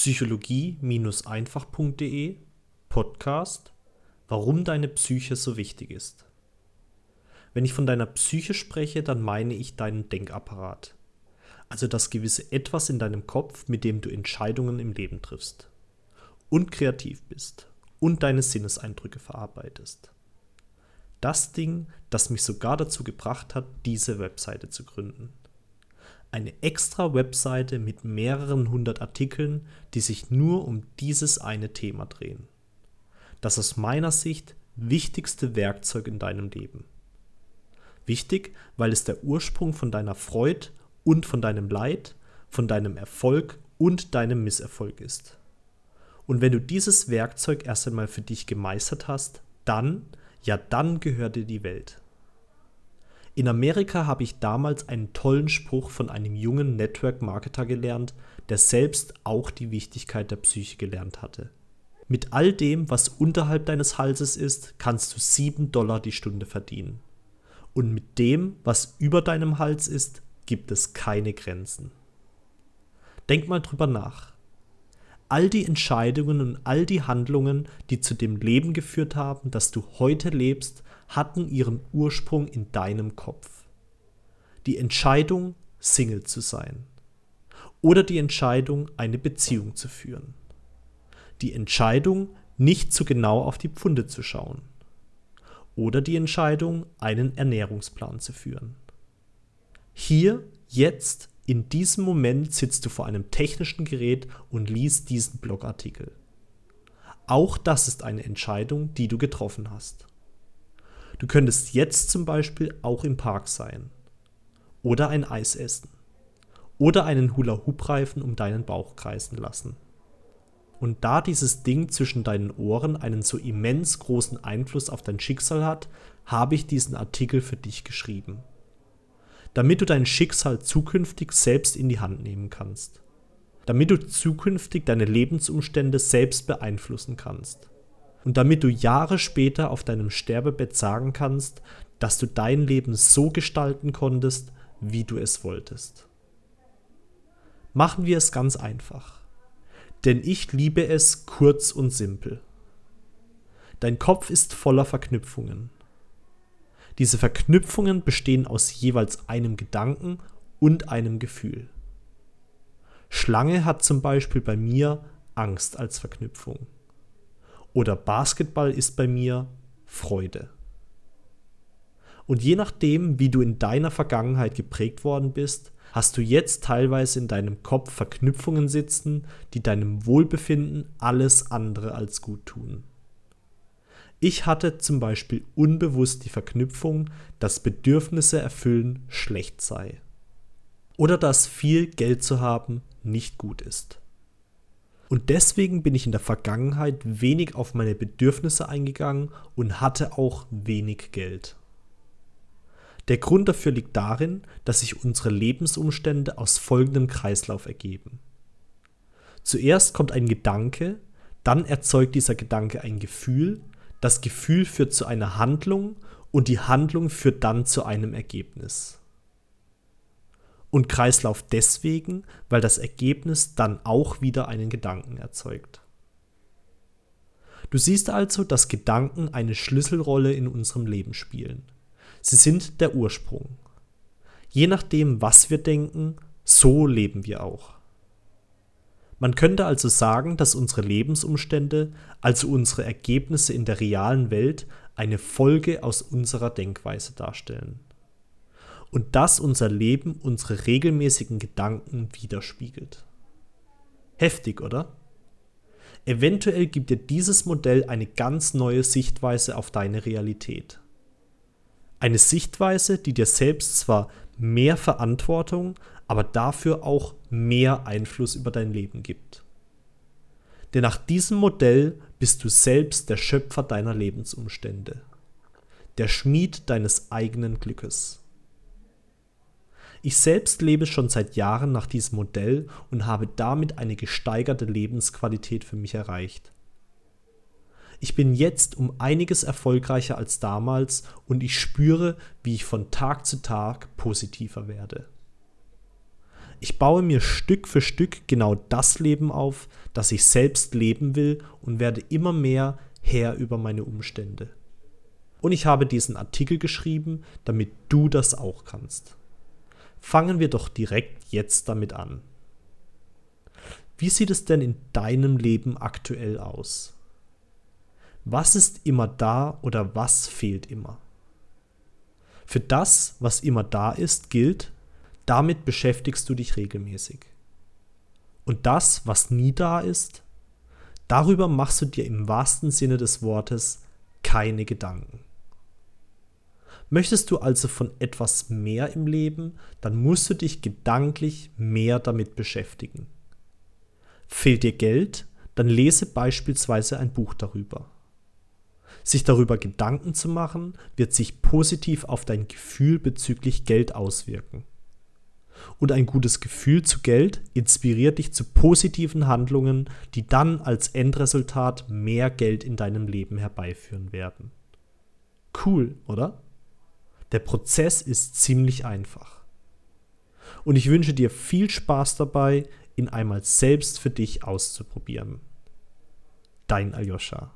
psychologie-einfach.de Podcast Warum deine Psyche so wichtig ist. Wenn ich von deiner Psyche spreche, dann meine ich deinen Denkapparat. Also das gewisse Etwas in deinem Kopf, mit dem du Entscheidungen im Leben triffst. Und kreativ bist. Und deine Sinneseindrücke verarbeitest. Das Ding, das mich sogar dazu gebracht hat, diese Webseite zu gründen. Eine extra Webseite mit mehreren hundert Artikeln, die sich nur um dieses eine Thema drehen. Das aus meiner Sicht wichtigste Werkzeug in deinem Leben. Wichtig, weil es der Ursprung von deiner Freude und von deinem Leid, von deinem Erfolg und deinem Misserfolg ist. Und wenn du dieses Werkzeug erst einmal für dich gemeistert hast, dann, ja dann gehört dir die Welt. In Amerika habe ich damals einen tollen Spruch von einem jungen Network-Marketer gelernt, der selbst auch die Wichtigkeit der Psyche gelernt hatte. Mit all dem, was unterhalb deines Halses ist, kannst du 7 Dollar die Stunde verdienen. Und mit dem, was über deinem Hals ist, gibt es keine Grenzen. Denk mal drüber nach. All die Entscheidungen und all die Handlungen, die zu dem Leben geführt haben, das du heute lebst, hatten ihren Ursprung in deinem Kopf. Die Entscheidung, Single zu sein. Oder die Entscheidung, eine Beziehung zu führen. Die Entscheidung, nicht zu genau auf die Pfunde zu schauen. Oder die Entscheidung, einen Ernährungsplan zu führen. Hier, jetzt, in diesem Moment sitzt du vor einem technischen Gerät und liest diesen Blogartikel. Auch das ist eine Entscheidung, die du getroffen hast. Du könntest jetzt zum Beispiel auch im Park sein. Oder ein Eis essen. Oder einen Hula-Hoop-Reifen um deinen Bauch kreisen lassen. Und da dieses Ding zwischen deinen Ohren einen so immens großen Einfluss auf dein Schicksal hat, habe ich diesen Artikel für dich geschrieben damit du dein Schicksal zukünftig selbst in die Hand nehmen kannst. Damit du zukünftig deine Lebensumstände selbst beeinflussen kannst. Und damit du Jahre später auf deinem Sterbebett sagen kannst, dass du dein Leben so gestalten konntest, wie du es wolltest. Machen wir es ganz einfach. Denn ich liebe es kurz und simpel. Dein Kopf ist voller Verknüpfungen. Diese Verknüpfungen bestehen aus jeweils einem Gedanken und einem Gefühl. Schlange hat zum Beispiel bei mir Angst als Verknüpfung. Oder Basketball ist bei mir Freude. Und je nachdem, wie du in deiner Vergangenheit geprägt worden bist, hast du jetzt teilweise in deinem Kopf Verknüpfungen sitzen, die deinem Wohlbefinden alles andere als gut tun. Ich hatte zum Beispiel unbewusst die Verknüpfung, dass Bedürfnisse erfüllen schlecht sei. Oder dass viel Geld zu haben nicht gut ist. Und deswegen bin ich in der Vergangenheit wenig auf meine Bedürfnisse eingegangen und hatte auch wenig Geld. Der Grund dafür liegt darin, dass sich unsere Lebensumstände aus folgendem Kreislauf ergeben. Zuerst kommt ein Gedanke, dann erzeugt dieser Gedanke ein Gefühl das Gefühl führt zu einer Handlung und die Handlung führt dann zu einem Ergebnis. Und Kreislauf deswegen, weil das Ergebnis dann auch wieder einen Gedanken erzeugt. Du siehst also, dass Gedanken eine Schlüsselrolle in unserem Leben spielen. Sie sind der Ursprung. Je nachdem, was wir denken, so leben wir auch. Man könnte also sagen, dass unsere Lebensumstände, also unsere Ergebnisse in der realen Welt, eine Folge aus unserer Denkweise darstellen. Und dass unser Leben unsere regelmäßigen Gedanken widerspiegelt. Heftig, oder? Eventuell gibt dir dieses Modell eine ganz neue Sichtweise auf deine Realität. Eine Sichtweise, die dir selbst zwar mehr Verantwortung, aber dafür auch mehr Einfluss über dein Leben gibt. Denn nach diesem Modell bist du selbst der Schöpfer deiner Lebensumstände, der Schmied deines eigenen Glückes. Ich selbst lebe schon seit Jahren nach diesem Modell und habe damit eine gesteigerte Lebensqualität für mich erreicht. Ich bin jetzt um einiges erfolgreicher als damals und ich spüre, wie ich von Tag zu Tag positiver werde. Ich baue mir Stück für Stück genau das Leben auf, das ich selbst leben will und werde immer mehr Herr über meine Umstände. Und ich habe diesen Artikel geschrieben, damit du das auch kannst. Fangen wir doch direkt jetzt damit an. Wie sieht es denn in deinem Leben aktuell aus? Was ist immer da oder was fehlt immer? Für das, was immer da ist, gilt, damit beschäftigst du dich regelmäßig. Und das, was nie da ist, darüber machst du dir im wahrsten Sinne des Wortes keine Gedanken. Möchtest du also von etwas mehr im Leben, dann musst du dich gedanklich mehr damit beschäftigen. Fehlt dir Geld, dann lese beispielsweise ein Buch darüber. Sich darüber Gedanken zu machen, wird sich positiv auf dein Gefühl bezüglich Geld auswirken. Und ein gutes Gefühl zu Geld inspiriert dich zu positiven Handlungen, die dann als Endresultat mehr Geld in deinem Leben herbeiführen werden. Cool, oder? Der Prozess ist ziemlich einfach. Und ich wünsche dir viel Spaß dabei, ihn einmal selbst für dich auszuprobieren. Dein Aljoscha.